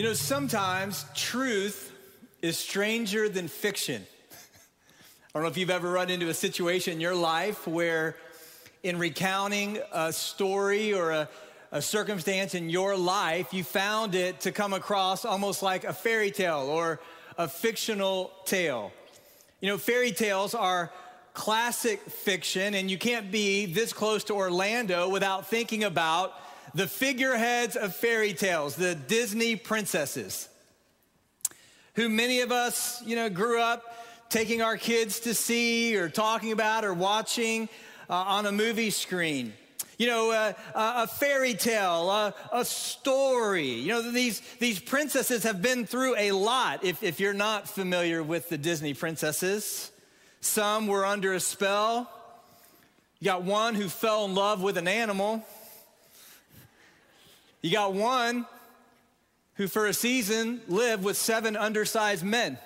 You know, sometimes truth is stranger than fiction. I don't know if you've ever run into a situation in your life where, in recounting a story or a, a circumstance in your life, you found it to come across almost like a fairy tale or a fictional tale. You know, fairy tales are classic fiction, and you can't be this close to Orlando without thinking about the figureheads of fairy tales, the Disney princesses, who many of us, you know, grew up taking our kids to see or talking about or watching uh, on a movie screen. You know, uh, a fairy tale, a story. You know, these, these princesses have been through a lot. If, if you're not familiar with the Disney princesses, some were under a spell. You got one who fell in love with an animal. You got one who, for a season, lived with seven undersized men.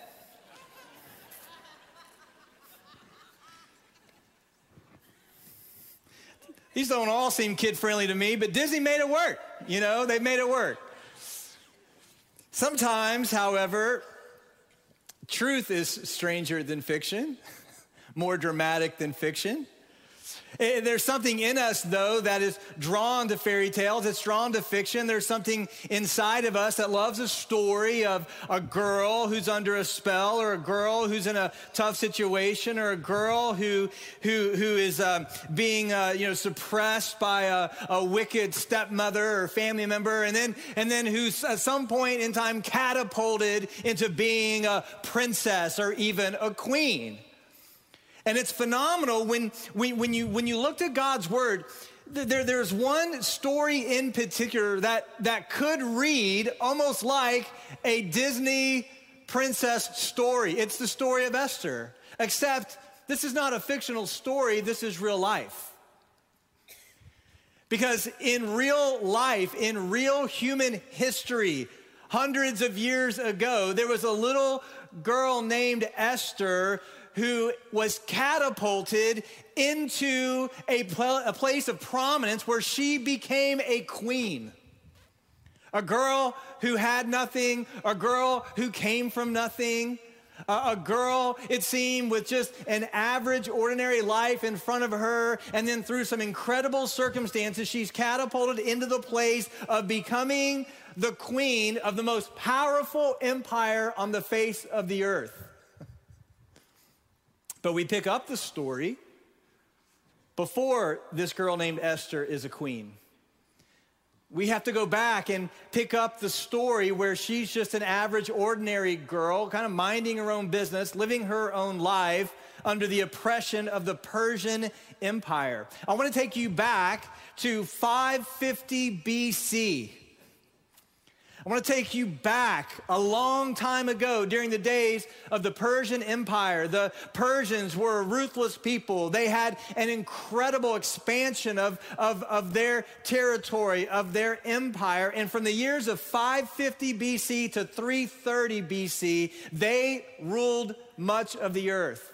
These don't all seem kid friendly to me, but Disney made it work. You know, they made it work. Sometimes, however, truth is stranger than fiction, more dramatic than fiction. Eh, there's something in us, though, that is drawn to fairy tales. It's drawn to fiction. There's something inside of us that loves a story of a girl who's under a spell, or a girl who's in a tough situation, or a girl who who who is um, being uh, you know suppressed by a, a, wicked stepmother or family member, and then and then who's at some point in time catapulted into being a princess or even a queen. And it's phenomenal when, when, when, you, when you looked at God's word, there, there's one story in particular that, that could read almost like a Disney princess story. It's the story of Esther, except this is not a fictional story, this is real life. Because in real life, in real human history, hundreds of years ago, there was a little girl named Esther who was catapulted into a, pl- a place of prominence where she became a queen. A girl who had nothing, a girl who came from nothing, a girl, it seemed, with just an average, ordinary life in front of her, and then through some incredible circumstances, she's catapulted into the place of becoming the queen of the most powerful empire on the face of the earth. But we pick up the story before this girl named Esther is a queen. We have to go back and pick up the story where she's just an average, ordinary girl, kind of minding her own business, living her own life under the oppression of the Persian Empire. I want to take you back to 550 BC. I want to take you back a long time ago during the days of the Persian Empire. The Persians were a ruthless people. They had an incredible expansion of, of, of their territory, of their empire. And from the years of 550 BC to 330 BC, they ruled much of the earth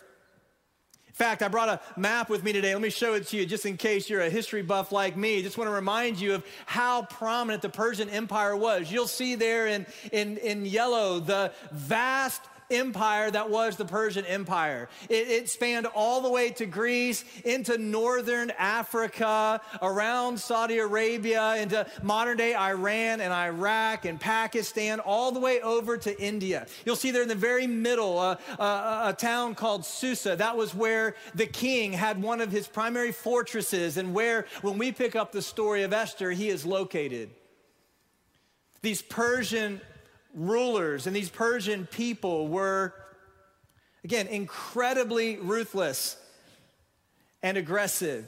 fact, I brought a map with me today. Let me show it to you just in case you're a history buff like me. Just want to remind you of how prominent the Persian Empire was. You'll see there in, in, in yellow the vast empire that was the Persian Empire. It, it, spanned all the way to Greece, into northern Africa, around Saudi Arabia, into modern day Iran and Iraq and Pakistan, all the way over to India. You'll see there in the very middle uh, uh, a town called Susa. That was where the king had one of his primary fortresses, and where, when we pick up the story of Esther, he is located. These Persian rulers and these Persian people were, again, incredibly ruthless and aggressive.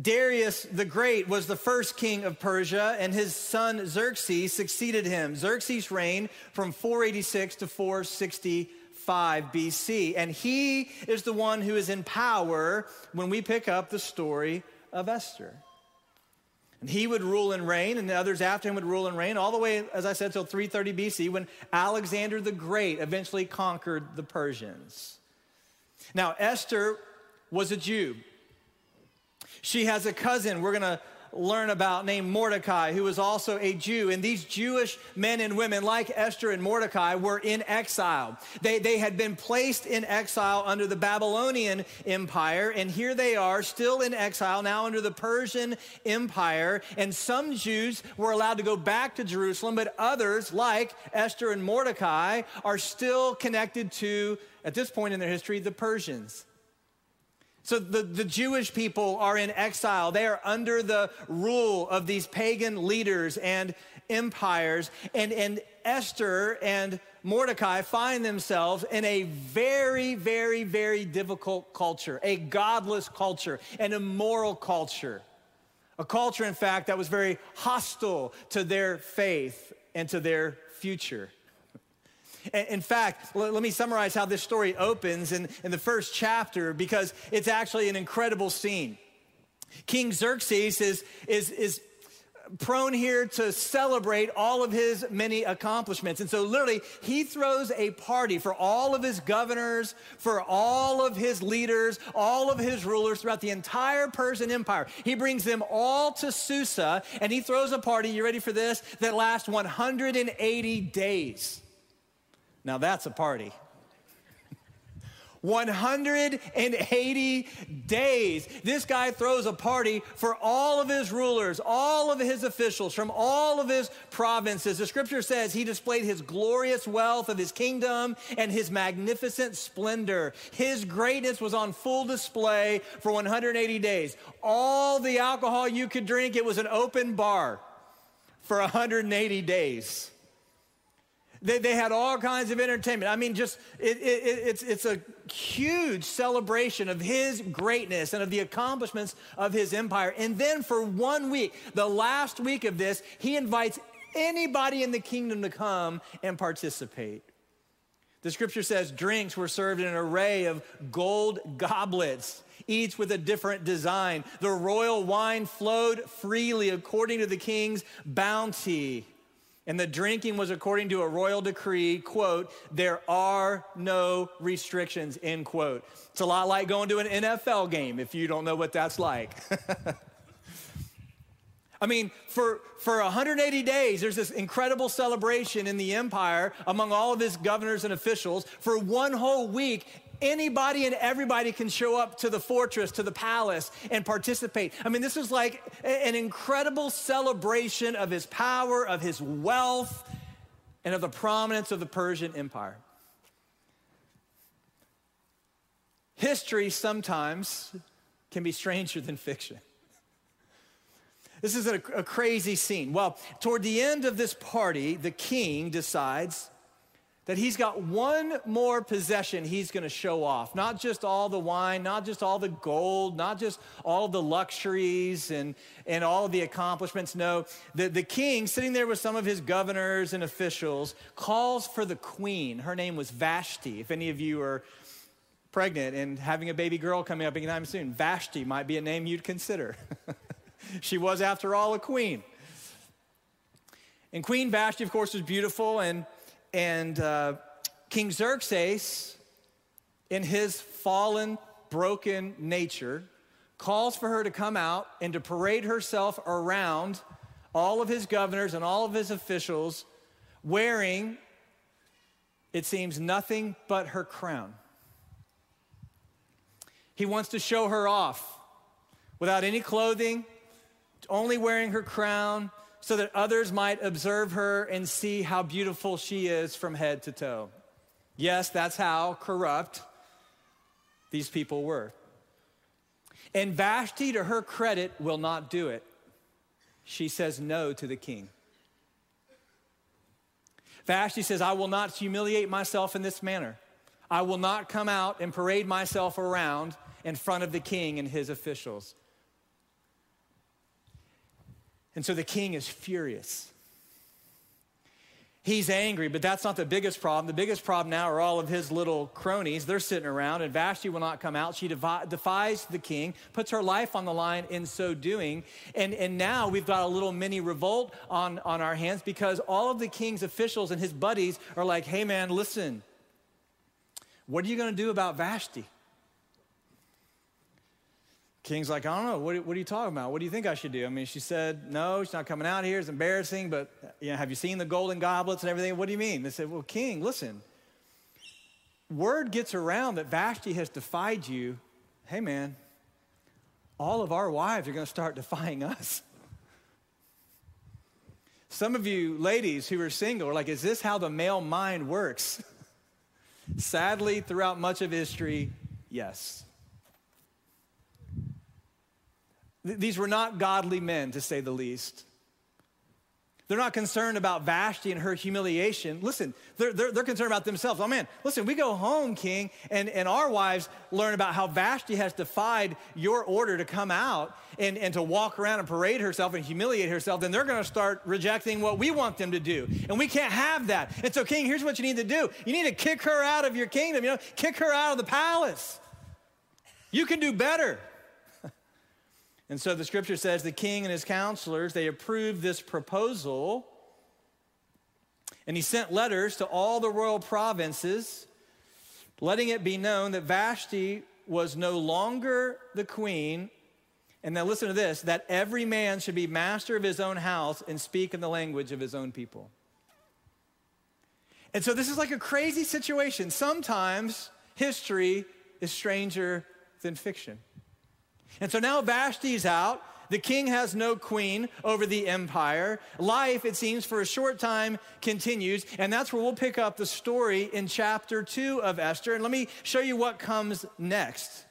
Darius the Great was the first king of Persia, and his son Xerxes succeeded him. Xerxes reigned from 486 to 465 BC, and he is the one who is in power when we pick up the story of Esther. And he would rule and reign, and the others after him would rule and reign, all the way, as I said, till 330 BC, when Alexander the Great eventually conquered the Persians. Now, Esther was a Jew. She has a cousin we're going to learn about named Mordecai, who was also a Jew. And these Jewish men and women, like Esther and Mordecai, were in exile. They, they had been placed in exile under the Babylonian Empire, and here they are, still in exile, now under the Persian Empire. And some Jews were allowed to go back to Jerusalem, but others, like Esther and Mordecai, are still connected to, at this point in their history, the Persians. So the, the Jewish people are in exile. They are under the rule of these pagan leaders and empires. And, and Esther and Mordecai find themselves in a very, very, very difficult culture, a godless culture, an immoral culture. A culture, in fact, that was very hostile to their faith and to their future. In fact, let me summarize how this story opens in, in the first chapter because it's actually an incredible scene. King Xerxes is, is, is prone here to celebrate all of his many accomplishments. And so, literally, he throws a party for all of his governors, for all of his leaders, all of his rulers throughout the entire Persian Empire. He brings them all to Susa and he throws a party, you ready for this, that lasts 180 days. Now that's a party. 180 days. This guy throws a party for all of his rulers, all of his officials from all of his provinces. The scripture says he displayed his glorious wealth of his kingdom and his magnificent splendor. His greatness was on full display for 180 days. All the alcohol you could drink, it was an open bar for 180 days. They, they had all kinds of entertainment. I mean, just it, it, it's, it's a huge celebration of his greatness and of the accomplishments of his empire. And then for one week, the last week of this, he invites anybody in the kingdom to come and participate. The scripture says drinks were served in an array of gold goblets, each with a different design. The royal wine flowed freely according to the king's bounty. And the drinking was according to a royal decree, quote, there are no restrictions, end quote. It's a lot like going to an NFL game if you don't know what that's like. I mean, for, for 180 days, there's this incredible celebration in the empire among all of his governors and officials. For one whole week, anybody and everybody can show up to the fortress, to the palace, and participate. I mean, this is like an incredible celebration of his power, of his wealth, and of the prominence of the Persian Empire. History sometimes can be stranger than fiction. This is a, a, crazy scene. Well, toward the end of this party, the king decides that he's got one more possession he's going to show off. Not just all the wine, not just all the gold, not just all the luxuries and, and all the accomplishments. No, the, the king, sitting there with some of his governors and officials, calls for the queen. Her name was Vashti. If any of you are pregnant and having a baby girl coming up anytime soon, Vashti might be a name you'd consider. she was, after all, a queen. And Queen Vashti, of course, was beautiful and and uh, King Xerxes, in his fallen, broken nature, calls for her to come out and to parade herself around all of his governors and all of his officials wearing, it seems, nothing but her crown. He wants to show her off without any clothing, only wearing her crown, so that others might observe her and see how beautiful she is from head to toe. Yes, that's how corrupt these people were. And Vashti, to her credit, will not do it. She says no to the king. Vashti says, I will not humiliate myself in this manner. I will not come out and parade myself around in front of the king and his officials. And so the king is furious. He's angry, but that's not the biggest problem. The biggest problem now are all of his little cronies. They're sitting around, and Vashti will not come out. She defies the king, puts her life on the line in so doing. And, and now we've got a little mini revolt on, on our hands because all of the king's officials and his buddies are like, hey, man, listen, what are you going to do about Vashti? King's like, I don't know. What, what, are you talking about? What do you think I should do? I mean, she said, no, she's not coming out here. It's embarrassing, but you know, have you seen the golden goblets and everything? What do you mean? They said, well, King, listen. Word gets around that Vashti has defied you. Hey, man, all of our wives are going to start defying us. Some of you ladies who are single are like, is this how the male mind works? Sadly, throughout much of history, yes. These were not godly men, to say the least. They're not concerned about Vashti and her humiliation. Listen, they're, they're, they're, concerned about themselves. Oh man, listen, we go home, king, and, and our wives learn about how Vashti has defied your order to come out and, and to walk around and parade herself and humiliate herself. Then they're going to start rejecting what we want them to do. And we can't have that. And so, king, here's what you need to do you need to kick her out of your kingdom, you know, kick her out of the palace. You can do better. And so the scripture says the king and his counselors, they approved this proposal. And he sent letters to all the royal provinces, letting it be known that Vashti was no longer the queen. And now listen to this that every man should be master of his own house and speak in the language of his own people. And so this is like a crazy situation. Sometimes history is stranger than fiction. And so now Vashti's out. The king has no queen over the empire. Life, it seems, for a short time continues. And that's where we'll pick up the story in chapter two of Esther. And let me show you what comes next.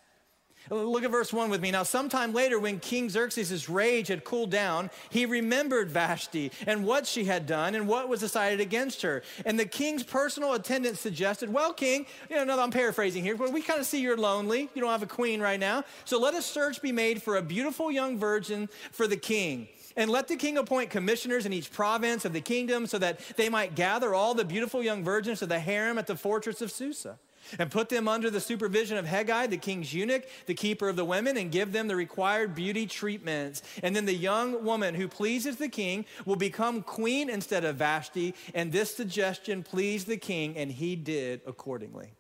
Look at verse 1 with me. Now, sometime later, when King Xerxes' rage had cooled down, he remembered Vashti and what she had done and what was decided against her. And the king's personal attendant suggested, Well, king, you know, I'm paraphrasing here, but we kind of see you're lonely. You don't have a queen right now. So let a search be made for a beautiful young virgin for the king. And let the king appoint commissioners in each province of the kingdom so that they might gather all the beautiful young virgins to the harem at the fortress of Susa and put them under the supervision of Hegai, the king's eunuch, the keeper of the women, and give them the required beauty treatments. And then the young woman who pleases the king will become queen instead of Vashti. And this suggestion pleased the king, and he did accordingly.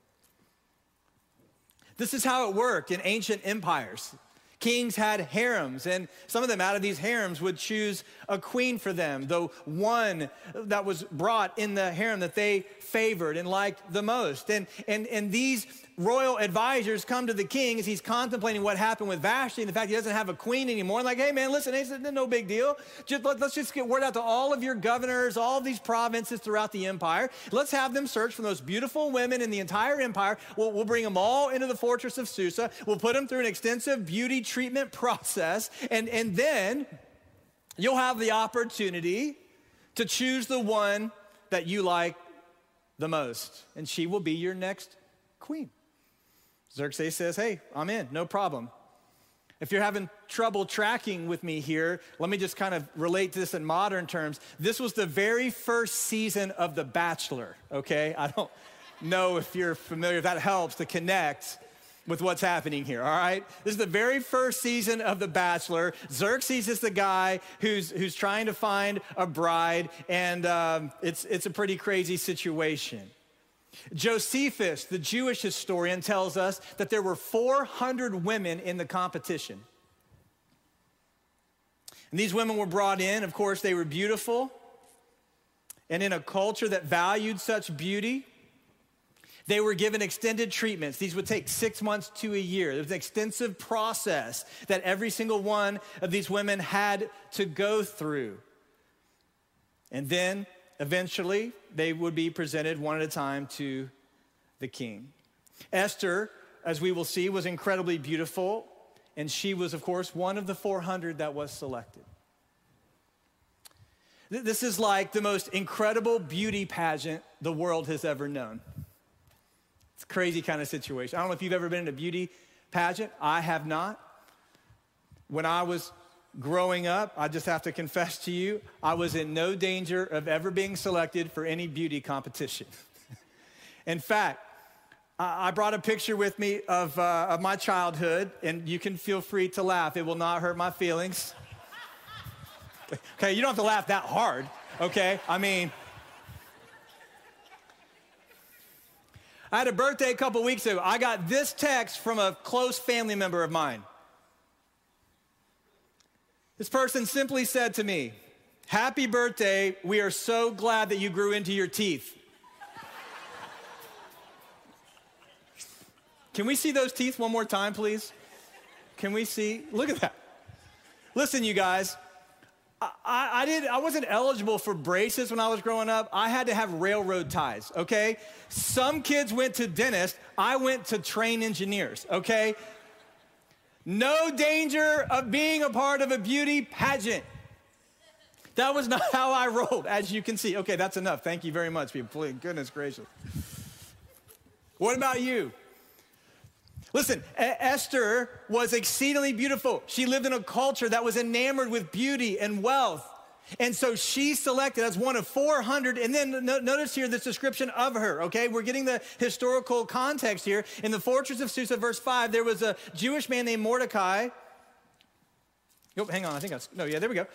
This is how it worked in ancient empires. Kings had harems, and some of them out of these harems would choose a queen for them, the one that was brought in the harem that they favored and liked the most. And, and, and these royal advisors come to the king as he's contemplating what happened with Vashti and the fact he doesn't have a queen anymore. Like, hey man, listen, it's no big deal. Just, let, us just get word out to all of your governors, all of these provinces throughout the empire. Let's have them search for those beautiful women in the entire empire. We'll, we'll bring them all into the fortress of Susa. We'll put them through an extensive beauty treatment process. And, and then you'll have the opportunity to choose the one that you like the most. And she will be your next queen. Xerxes says, Hey, I'm in, no problem. If you're having trouble tracking with me here, let me just kind of relate to this in modern terms. This was the very first season of The Bachelor, okay? I don't know if you're familiar, if that helps to connect with what's happening here, all right? This is the very first season of The Bachelor. Xerxes is the guy who's, who's trying to find a bride, and um, it's, it's a pretty crazy situation. Josephus, the Jewish historian, tells us that there were 400 women in the competition. And these women were brought in. Of course, they were beautiful. And in a culture that valued such beauty, they were given extended treatments. These would take six months to a year. There was an extensive process that every single one of these women had to go through. And then Eventually, they would be presented one at a time to the king. Esther, as we will see, was incredibly beautiful, and she was, of course, one of the 400 that was selected. This is like the most incredible beauty pageant the world has ever known. It's a crazy kind of situation. I don't know if you've ever been in a beauty pageant. I have not. When I was growing up, I just have to confess to you, I was in no danger of ever being selected for any beauty competition. in fact, I brought a picture with me of, uh, of my childhood, and you can feel free to laugh. It will not hurt my feelings. okay, you don't have to laugh that hard, okay? I mean, I had a birthday a couple weeks ago. I got this text from a close family member of mine. This person simply said to me, Happy birthday. We are so glad that you grew into your teeth. Can we see those teeth one more time, please? Can we see? Look at that. Listen, you guys, I, I, did, I wasn't eligible for braces when I was growing up. I had to have railroad ties, okay? Some kids went to dentists. I went to train engineers, okay? No danger of being a part of a beauty pageant. That was not how I rolled, as you can see. Okay, that's enough. Thank you very much, people. Goodness gracious. What about you? Listen, Esther was exceedingly beautiful. She lived in a culture that was enamored with beauty and wealth. And so she selected as one of 400. And then notice here this description of her, okay? We're getting the historical context here. In the fortress of Susa, verse 5, there was a Jewish man named Mordecai. Oh, hang on, I think I, no, yeah, there we go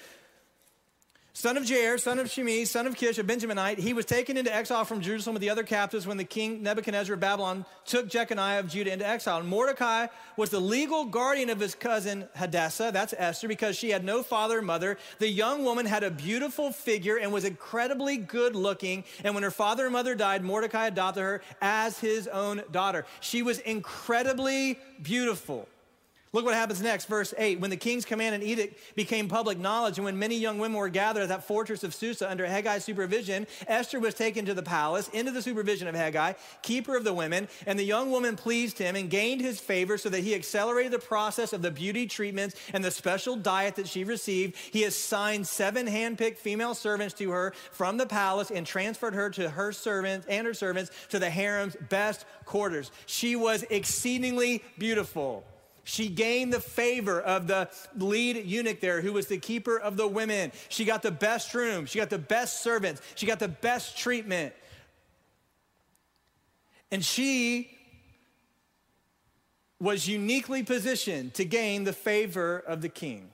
son of Jair, son of Shimei, son of Kish, a Benjaminite. He was taken into exile from Jerusalem with the other captives when the king Nebuchadnezzar of Babylon took Jeconiah of Judah into exile. And Mordecai was the legal guardian of his cousin Hadassah, that's Esther, because she had no father or mother. The young woman had a beautiful figure and was incredibly good looking. And when her father and mother died, Mordecai adopted her as his own daughter. She was incredibly beautiful. Look what happens next, verse 8. When the king's command and edict became public knowledge, and when many young women were gathered at that fortress of Susa under Hegai's supervision, Esther was taken to the palace, into the supervision of Hegai, keeper of the women, and the young woman pleased him and gained his favor so that he accelerated the process of the beauty treatments and the special diet that she received. He assigned seven handpicked female servants to her from the palace and transferred her to her servants and her servants to the harem's best quarters. She was exceedingly beautiful. She gained the favor of the lead eunuch there, who was the keeper of the women. She got the best room, she got the best servants, she got the best treatment. And she was uniquely positioned to gain the favor of the king.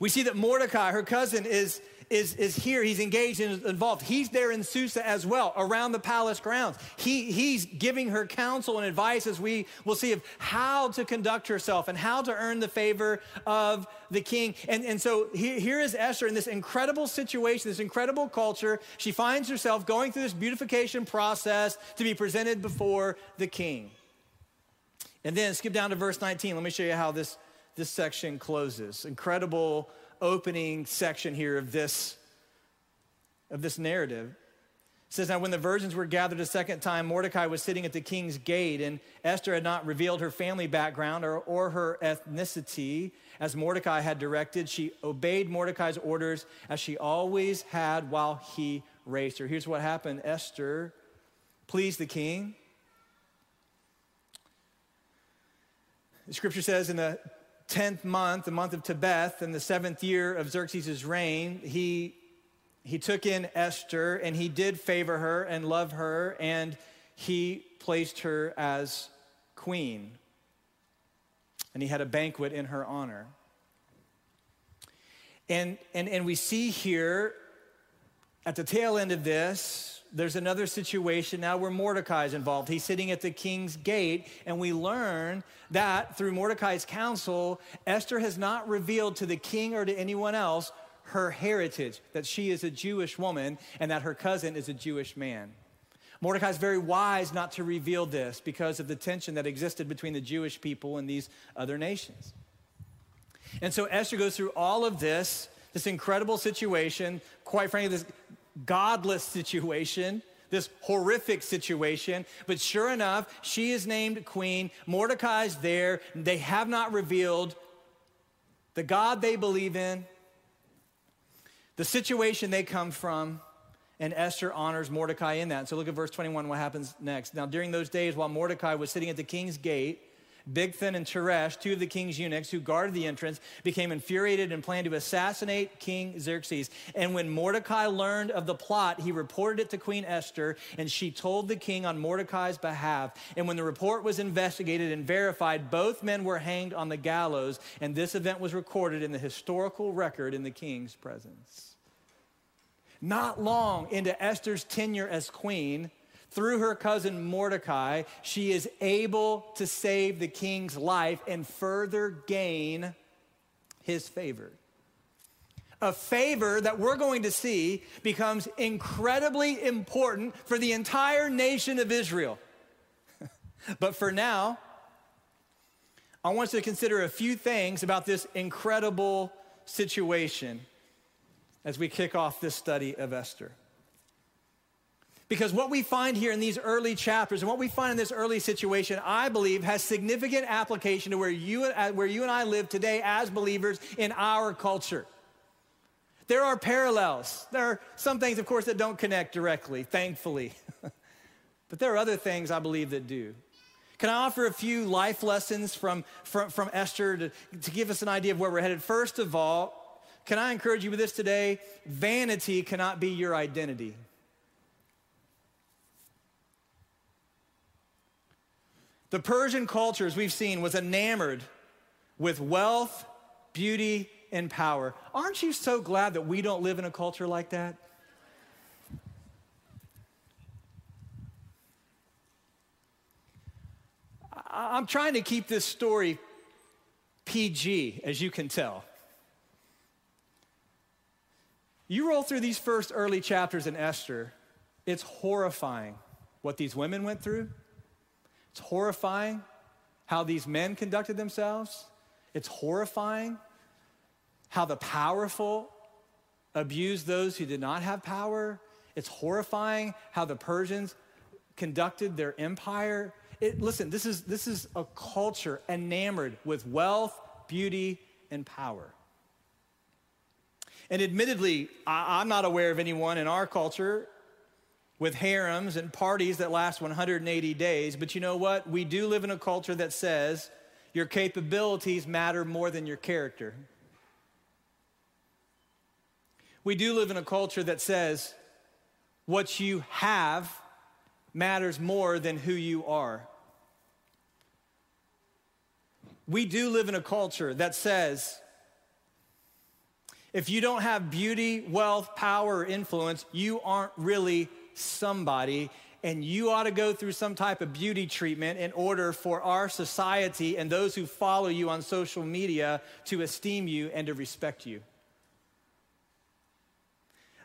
We see that Mordecai, her cousin, is is, is here. He's engaged and involved. He's there in Susa as well, around the palace grounds. He, he's giving her counsel and advice, as we will see, of how to conduct herself and how to earn the favor of the king. And, and so here, here is Esther in this incredible situation, this incredible culture. She finds herself going through this beautification process to be presented before the king. And then skip down to verse 19. Let me show you how this, this section closes. Incredible opening section here of this, of this narrative. It says, Now when the virgins were gathered a second time, Mordecai was sitting at the king's gate, and Esther had not revealed her family background or, or her ethnicity as Mordecai had directed. She obeyed Mordecai's orders as she always had while he raised her. Here's what happened Esther pleased the king. The scripture says in the 10th month, the month of Tebeth, in the seventh year of Xerxes' reign, he, he took in Esther and he did favor her and love her, and he placed her as queen. And he had a banquet in her honor. And, and, and we see here at the tail end of this, there's another situation now where Mordecai is involved. He's sitting at the king's gate, and we learn that through Mordecai's counsel, Esther has not revealed to the king or to anyone else her heritage, that she is a Jewish woman and that her cousin is a Jewish man. Mordecai is very wise not to reveal this because of the tension that existed between the Jewish people and these other nations. And so Esther goes through all of this, this incredible situation, quite frankly, this godless situation, this horrific situation. But sure enough, she is named queen. Mordecai's there. They have not revealed the God they believe in, the situation they come from. And Esther honors Mordecai in that. So look at verse 21, what happens next. Now, during those days, while Mordecai was sitting at the king's gate, Bigthan and Teresh, two of the king's eunuchs who guarded the entrance, became infuriated and planned to assassinate King Xerxes. And when Mordecai learned of the plot, he reported it to Queen Esther, and she told the king on Mordecai's behalf. And when the report was investigated and verified, both men were hanged on the gallows, and this event was recorded in the historical record in the king's presence. Not long into Esther's tenure as queen, through her cousin Mordecai, she is able to save the king's life and further gain his favor. A favor that we're going to see becomes incredibly important for the entire nation of Israel. but for now, I want you to consider a few things about this incredible situation as we kick off this study of Esther. Because what we find here in these early chapters and what we find in this early situation, I believe, has significant application to where you, uh, where you and I live today as believers in our culture. There are parallels. There are some things, of course, that don't connect directly, thankfully. but there are other things I believe that do. Can I offer a few life lessons from, from, from Esther to, to give us an idea of where we're headed? First of all, can I encourage you with this today? Vanity cannot be your identity. The Persian culture, as we've seen, was enamored with wealth, beauty, and power. Aren't you so glad that we don't live in a culture like that? I'm trying to keep this story PG, as you can tell. You roll through these first early chapters in Esther, it's horrifying what these women went through. It's horrifying how these men conducted themselves. It's horrifying how the powerful abused those who did not have power. It's horrifying how the Persians conducted their empire. It, listen, this is, this is a culture enamored with wealth, beauty, and power. And admittedly, I, I'm not aware of anyone in our culture with harems and parties that last 180 days. But you know what? We do live in a culture that says your capabilities matter more than your character. We do live in a culture that says what you have matters more than who you are. We do live in a culture that says if you don't have beauty, wealth, power, or influence, you aren't really somebody, and you ought to go through some type of beauty treatment in order for our society and those who follow you on social media to esteem you and to respect you.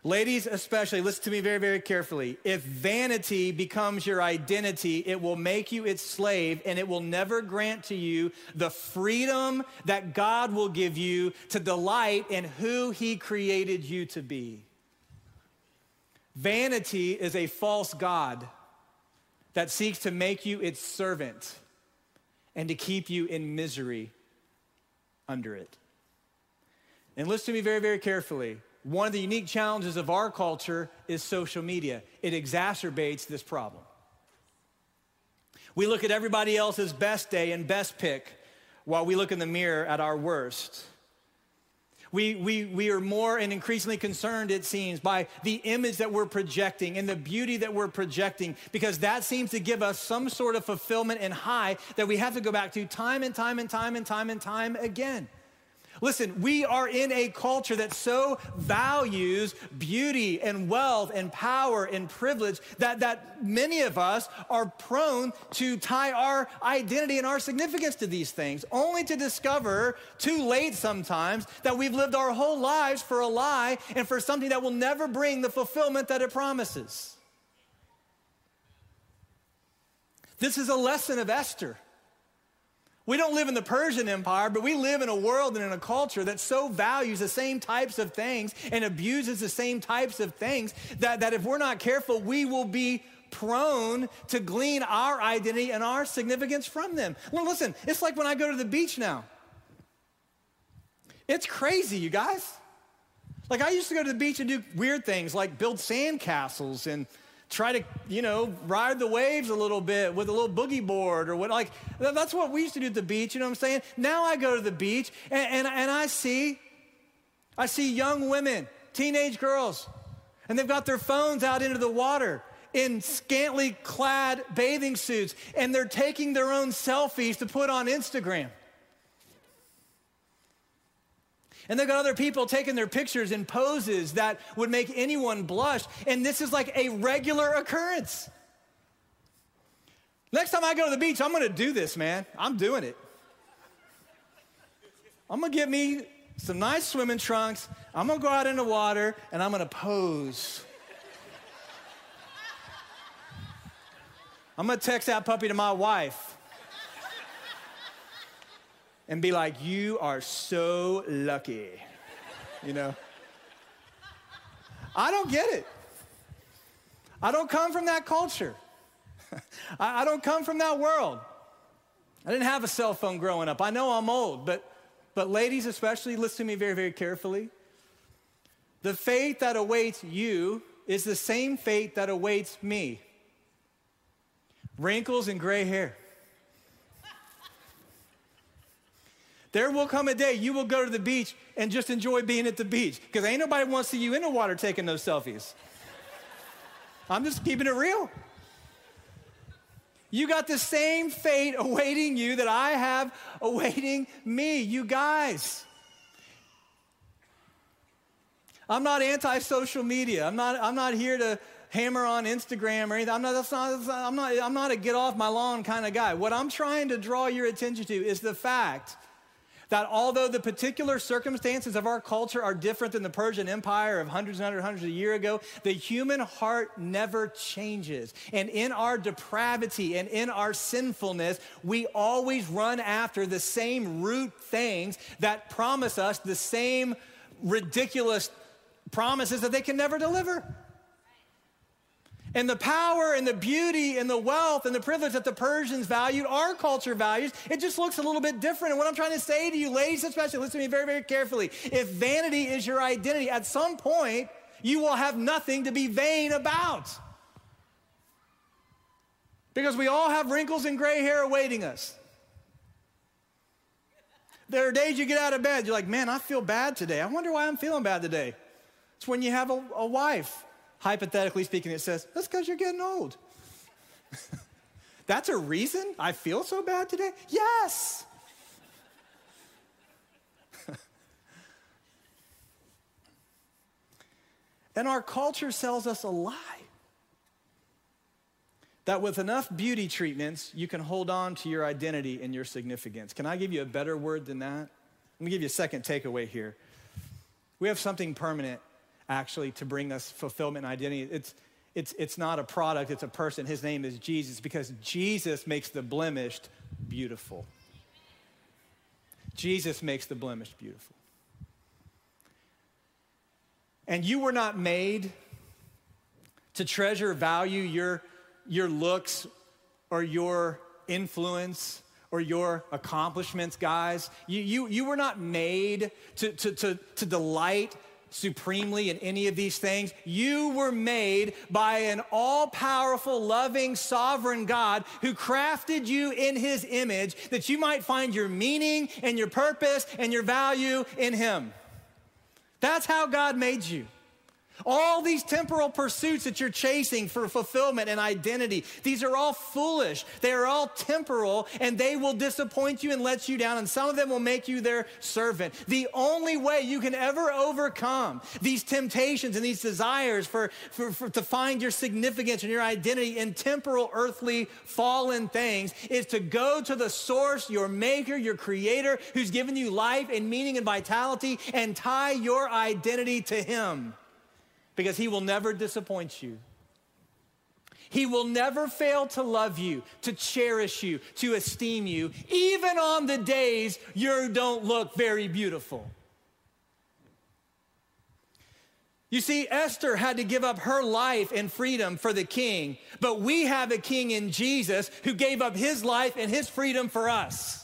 Ladies, especially, listen to me very, very carefully. If vanity becomes your identity, it will make you its slave and it will never grant to you the freedom that God will give you to delight in who He created you to be. Vanity is a false God that seeks to make you its servant and to keep you in misery under it. And listen to me very, very carefully. One of the unique challenges of our culture is social media. It exacerbates this problem. We look at everybody else's best day and best pick while we look in the mirror at our worst. We, we, we are more and increasingly concerned, it seems, by the image that we're projecting and the beauty that we're projecting, because that seems to give us some sort of fulfillment and high that we have to go back to time and time and time and time and time again. Listen, we are in a culture that so values beauty and wealth and power and privilege that, that many of us are prone to tie our identity and our significance to these things, only to discover too late sometimes that we've lived our whole lives for a lie and for something that will never bring the fulfillment that it promises. This is a lesson of Esther. We don't live in the Persian Empire, but we live in a world and in a culture that so values the same types of things and abuses the same types of things that, that if we're not careful, we will be prone to glean our identity and our significance from them. Well, listen, it's like when I go to the beach now. It's crazy, you guys. Like I used to go to the beach and do weird things like build sandcastles and try to, you know, ride the waves a little bit with a little boogie board or what. Like, that's what we used to do at the beach, you know what I'm saying? Now I go to the beach and, and, and I see, I see young women, teenage girls, and they've got their phones out into the water in scantily clad bathing suits, and they're taking their own selfies to put on Instagram. And they've got other people taking their pictures in poses that would make anyone blush. And this is like a regular occurrence. Next time I go to the beach, I'm gonna do this, man. I'm doing it. I'm gonna get me some nice swimming trunks. I'm gonna go out in the water and I'm gonna pose. I'm gonna text that puppy to my wife and be like, You are so lucky. You know? I don't get it. I don't come from that culture. I don't come from that world. I didn't have a cell phone growing up. I know I'm old, but, but ladies, especially, listen to me very, very carefully. The fate that awaits you is the same fate that awaits me wrinkles and gray hair. There will come a day you will go to the beach and just enjoy being at the beach because ain't nobody wants to see you in the water taking those selfies. I'm just keeping it real. You got the same fate awaiting you that I have awaiting me, you guys. I'm not anti social media. I'm not, I'm not here to hammer on Instagram or anything. I'm not, that's not, that's not, I'm, not, I'm not a get off my lawn kind of guy. What I'm trying to draw your attention to is the fact that although the particular circumstances of our culture are different than the Persian Empire of hundreds and hundreds, hundreds of years ago, the human heart never changes. And in our depravity and in our sinfulness, we always run after the same root things that promise us the same ridiculous promises that they can never deliver. And the power and the beauty and the wealth and the privilege that the Persians valued, our culture values, it just looks a little bit different. And what I'm trying to say to you, ladies especially, listen to me very, very carefully. If vanity is your identity, at some point, you will have nothing to be vain about. Because we all have wrinkles and gray hair awaiting us. There are days you get out of bed, you're like, man, I feel bad today. I wonder why I'm feeling bad today. It's when you have a, a wife hypothetically speaking, it says, that's because you're getting old. that's a reason I feel so bad today? Yes. and our culture sells us a lie that with enough beauty treatments, you can hold on to your identity and your significance. Can I give you a better word than that? Let me give you a second takeaway here. We have something permanent actually to bring us fulfillment and identity. It's, it's, it's not a product, it's a person. His name is Jesus because Jesus makes the blemished beautiful. Jesus makes the blemished beautiful. And you were not made to treasure, value your, your looks or your influence or your accomplishments, guys. You, you, you were not made to, to, to, to delight supremely in any of these things. You were made by an all powerful, loving, sovereign God who crafted you in his image that you might find your meaning and your purpose and your value in him. That's how God made you. All these temporal pursuits that you're chasing for fulfillment and identity, these are all foolish. They are all temporal and they will disappoint you and let you down, and some of them will make you their servant. The only way you can ever overcome these temptations and these desires for, for, for to find your significance and your identity in temporal, earthly, fallen things is to go to the source, your maker, your creator, who's given you life and meaning and vitality, and tie your identity to him because he will never disappoint you. He will never fail to love you, to cherish you, to esteem you, even on the days you don't look very beautiful. You see, Esther had to give up her life and freedom for the king, but we have a king in Jesus who gave up his life and his freedom for us.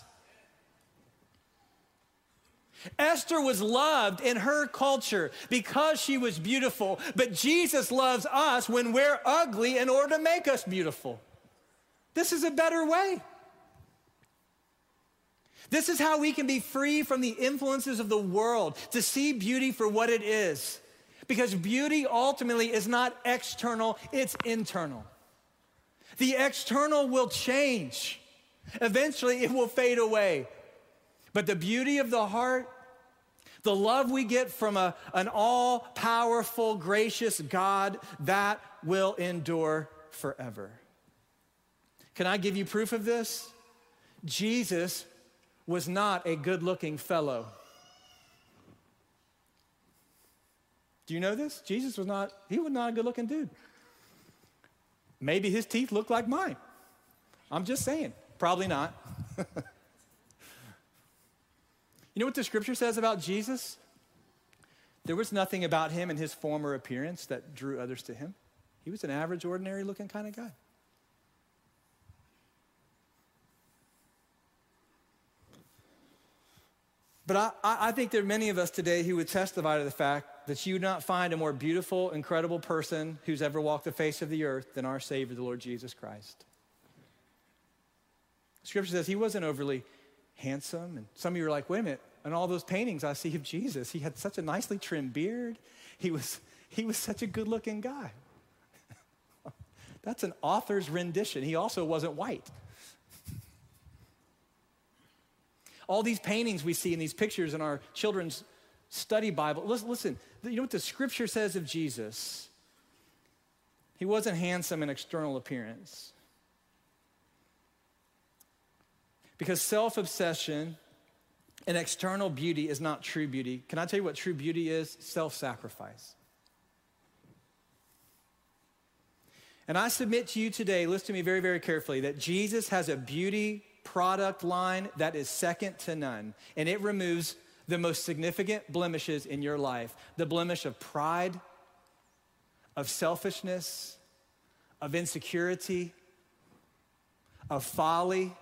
Esther was loved in her culture because she was beautiful, but Jesus loves us when we're ugly in order to make us beautiful. This is a better way. This is how we can be free from the influences of the world to see beauty for what it is. Because beauty ultimately is not external, it's internal. The external will change, eventually, it will fade away. But the beauty of the heart, the love we get from a, an all powerful, gracious God, that will endure forever. Can I give you proof of this? Jesus was not a good looking fellow. Do you know this? Jesus was not, he was not a good looking dude. Maybe his teeth looked like mine. I'm just saying. Probably not. you know what the scripture says about Jesus? There was nothing about him and his former appearance that drew others to him. He was an average, ordinary looking kind of guy. But I, I, think there are many of us today who would testify to the fact that you would not find a more beautiful, incredible person who's ever walked the face of the earth than our Savior, the Lord Jesus Christ. Scripture says he wasn't overly handsome. And some of you are like, wait a minute, in all those paintings I see of Jesus, he had such a nicely trimmed beard. He was, he was such a good looking guy. That's an author's rendition. He also wasn't white. All these paintings we see in these pictures in our children's study Bible. Listen, listen, you know what the scripture says of Jesus? He wasn't handsome in external appearance. Because self obsession and external beauty is not true beauty. Can I tell you what true beauty is? Self sacrifice. And I submit to you today, listen to me very, very carefully, that Jesus has a beauty product line that is second to none. And it removes the most significant blemishes in your life the blemish of pride, of selfishness, of insecurity, of folly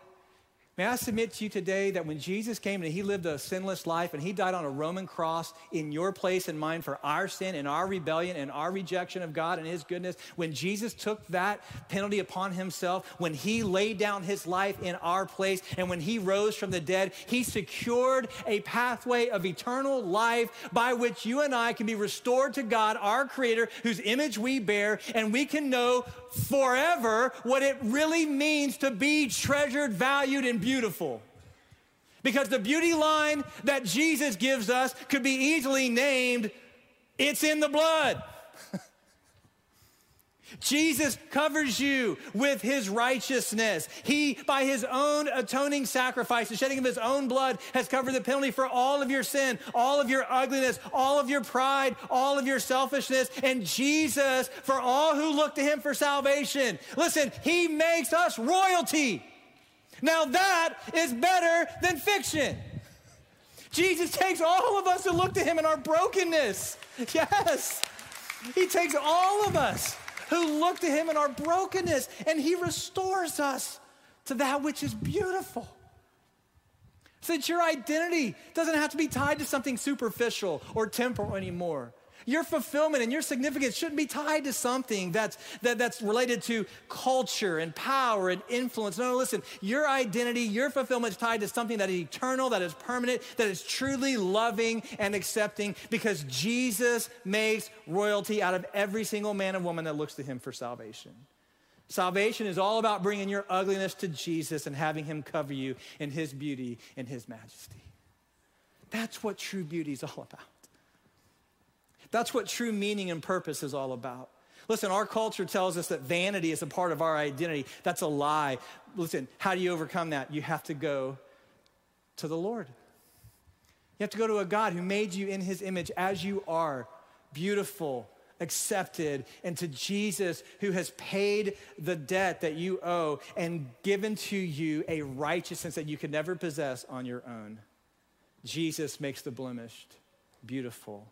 May I submit to you today that when Jesus came and he lived a sinless life and he died on a Roman cross in your place and mine for our sin and our rebellion and our rejection of God and his goodness, when Jesus took that penalty upon himself, when he laid down his life in our place and when he rose from the dead, he secured a pathway of eternal life by which you and I can be restored to God, our creator, whose image we bear, and we can know forever what it really means to be treasured, valued, and beautiful. Because the beauty line that Jesus gives us could be easily named, It's in the blood. Jesus covers you with his righteousness. He, by his own atoning sacrifice, the shedding of his own blood, has covered the penalty for all of your sin, all of your ugliness, all of your pride, all of your selfishness. And Jesus, for all who look to him for salvation, listen, he makes us royalty. Now that is better than fiction. Jesus takes all of us who look to him in our brokenness. Yes. He takes all of us who look to him in our brokenness and he restores us to that which is beautiful. That your identity doesn't have to be tied to something superficial or temporal anymore. Your fulfillment and your significance shouldn't be tied to something that's, that, that's related to culture and power and influence. No, no, listen, your identity, your fulfillment is tied to something that is eternal, that is permanent, that is truly loving and accepting because Jesus makes royalty out of every single man and woman that looks to him for salvation. Salvation is all about bringing your ugliness to Jesus and having him cover you in his beauty and his majesty. That's what true beauty is all about. That's what true meaning and purpose is all about. Listen, our culture tells us that vanity is a part of our identity. That's a lie. Listen, how do you overcome that? You have to go to the Lord. You have to go to a God who made you in his image as you are, beautiful, accepted, and to Jesus who has paid the debt that you owe and given to you a righteousness that you could never possess on your own. Jesus makes the blemished beautiful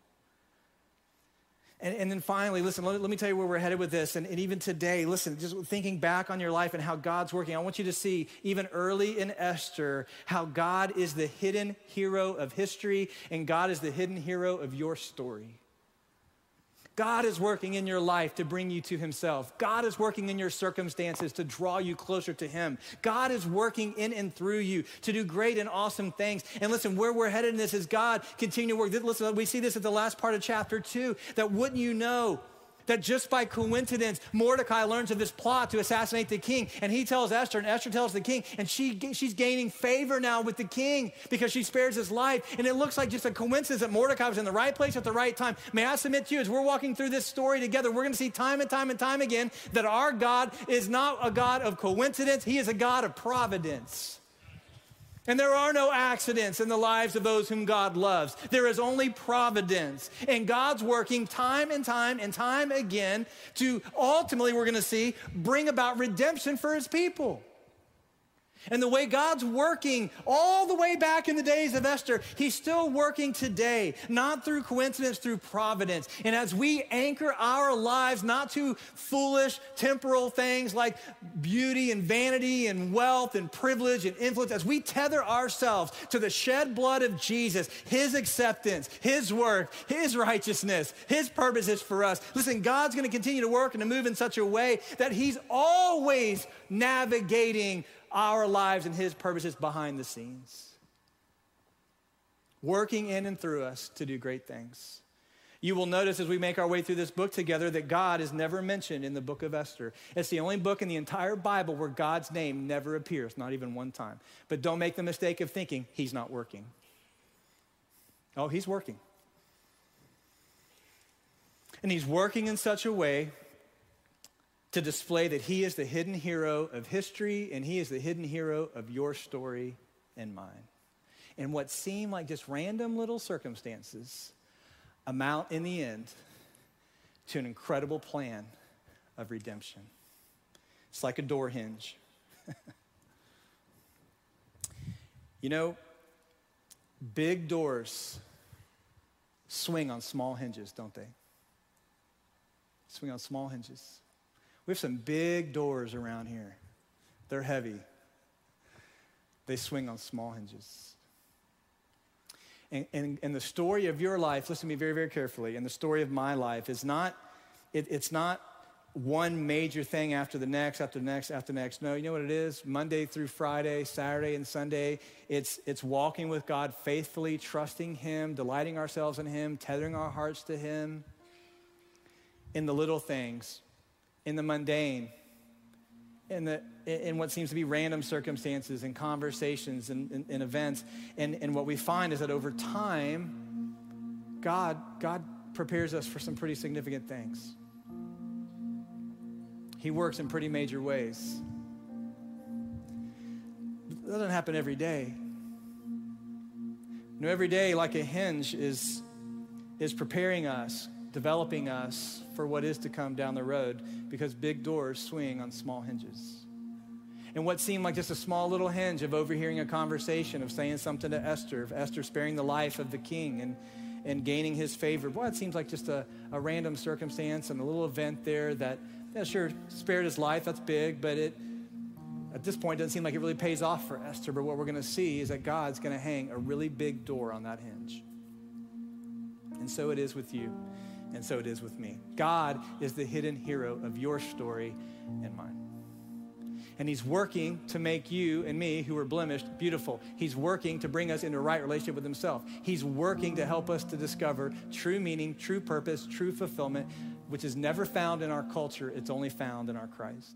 and, and then finally, listen, let, let, me tell you where we're headed with this. And, and even today, listen, just thinking back on your life and how God's working, I want you to see, even early in Esther, how God is the hidden hero of history and God is the hidden hero of your story. God is working in your life to bring you to Himself. God is working in your circumstances to draw you closer to Him. God is working in and through you to do great and awesome things. And listen, where we're headed in this is God continue to work. Listen, we see this at the last part of chapter two that wouldn't you know? That just by coincidence, Mordecai learns of this plot to assassinate the king. And he tells Esther, and Esther tells the king, and she, she's gaining favor now with the king because she spares his life. And it looks like just a coincidence that Mordecai was in the right place at the right time. May I submit to you, as we're walking through this story together, we're going to see time and time and time again that our God is not a God of coincidence, He is a God of providence. And there are no accidents in the lives of those whom God loves. There is only providence. And God's working time and time and time again to ultimately, we're going to see, bring about redemption for his people. And the way God's working all the way back in the days of Esther, He's still working today, not through coincidence, through providence. And as we anchor our lives not to foolish temporal things like beauty and vanity and wealth and privilege and influence, as we tether ourselves to the shed blood of Jesus, His acceptance, His work, His righteousness, His purposes for us, listen, God's going to continue to work and to move in such a way that He's always navigating our lives and His purposes behind the scenes, working in and through us to do great things. You will notice as we make our way through this book together that God is never mentioned in the book of Esther. It's the only book in the entire Bible where God's name never appears, not even one time. But don't make the mistake of thinking He's not working. Oh, He's working. And He's working in such a way to display that he is the hidden hero of history and he is the hidden hero of your story and mine. And what seem like just random little circumstances amount in the end to an incredible plan of redemption. It's like a door hinge. you know, big doors swing on small hinges, don't they? Swing on small hinges. We have some big doors around here. They're heavy. They swing on small hinges. And, and, and the story of your life, listen to me very, very carefully, and the story of my life is not, it, it's not one major thing after the next, after the next, after the next. No, you know what it is? Monday through Friday, Saturday and Sunday, it's, it's walking with God faithfully, trusting Him, delighting ourselves in Him, tethering our hearts to Him in the little things in the mundane, in, the, in what seems to be random circumstances and conversations and, and, and events. And, and what we find is that over time, God, God prepares us for some pretty significant things. He works in pretty major ways. That doesn't happen every day. You know, every day, like a hinge, is, is preparing us developing us for what is to come down the road because big doors swing on small hinges. And what seemed like just a small little hinge of overhearing a conversation, of saying something to Esther, of Esther sparing the life of the king and, and gaining his favor. Boy, it seems like just a, a random circumstance and a little event there that, yeah, sure, spared his life. That's big, but it, at this point, doesn't seem like it really pays off for Esther. But what we're going to see is that God's going to hang a really big door on that hinge. And so it is with you and so it is with me. God is the hidden hero of your story and mine. And he's working to make you and me, who are blemished, beautiful. He's working to bring us into a right relationship with himself. He's working to help us to discover true meaning, true purpose, true fulfillment, which is never found in our culture. It's only found in our Christ.